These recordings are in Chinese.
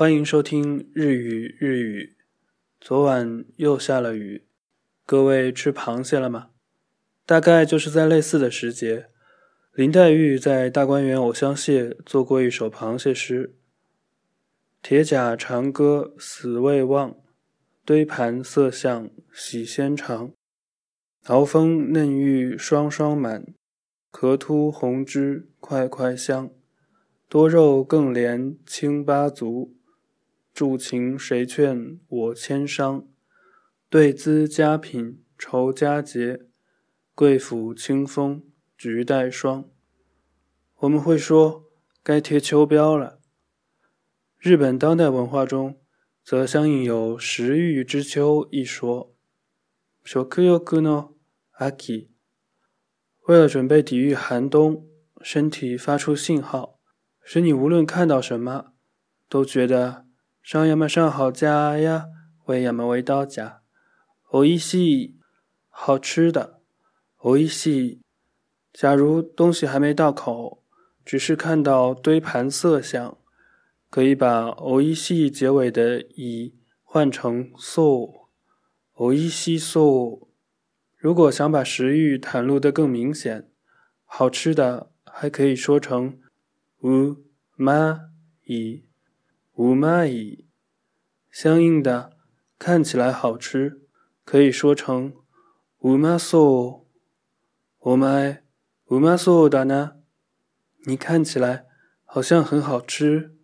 欢迎收听日语日语。昨晚又下了雨，各位吃螃蟹了吗？大概就是在类似的时节，林黛玉在大观园偶像蟹做过一首螃蟹诗：“铁甲长歌死未忘，堆盘色相喜先尝。熬风嫩玉双双满，壳凸红脂块块香。多肉更怜清八足，助情谁劝我千商？对资佳品酬佳节。”贵府清风菊带霜，我们会说该贴秋膘了。日本当代文化中，则相应有“食欲之秋”一说。食欲の秋。为了准备抵御寒冬，身体发出信号，使你无论看到什么，都觉得上呀么上好佳呀，味呀么味道佳，おいしい，好吃的。おいしい。假如东西还没到口，只是看到堆盘色相，可以把おいしい结尾的い换成そう。おいしそう。如果想把食欲袒露得更明显，好吃的还可以说成うまい。 うまい。相应的，看起来好吃，可以说成うまそう。我们乌马索达呢？你看起来好像很好吃。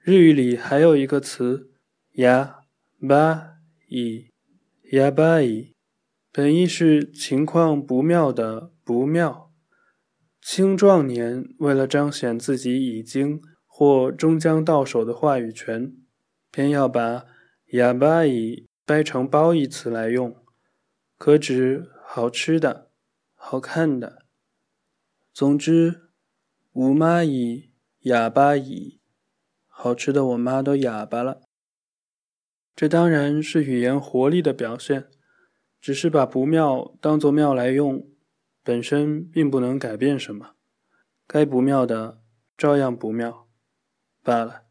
日语里还有一个词“やばい”，やばい，本意是情况不妙的不妙。青壮年为了彰显自己已经 或终将到手的话语权，偏要把“やばい”掰成褒义词来用，可指好吃的。好看的，总之，五妈乙哑巴乙，好吃的我妈都哑巴了。这当然是语言活力的表现，只是把不妙当作妙来用，本身并不能改变什么，该不妙的照样不妙 罢了。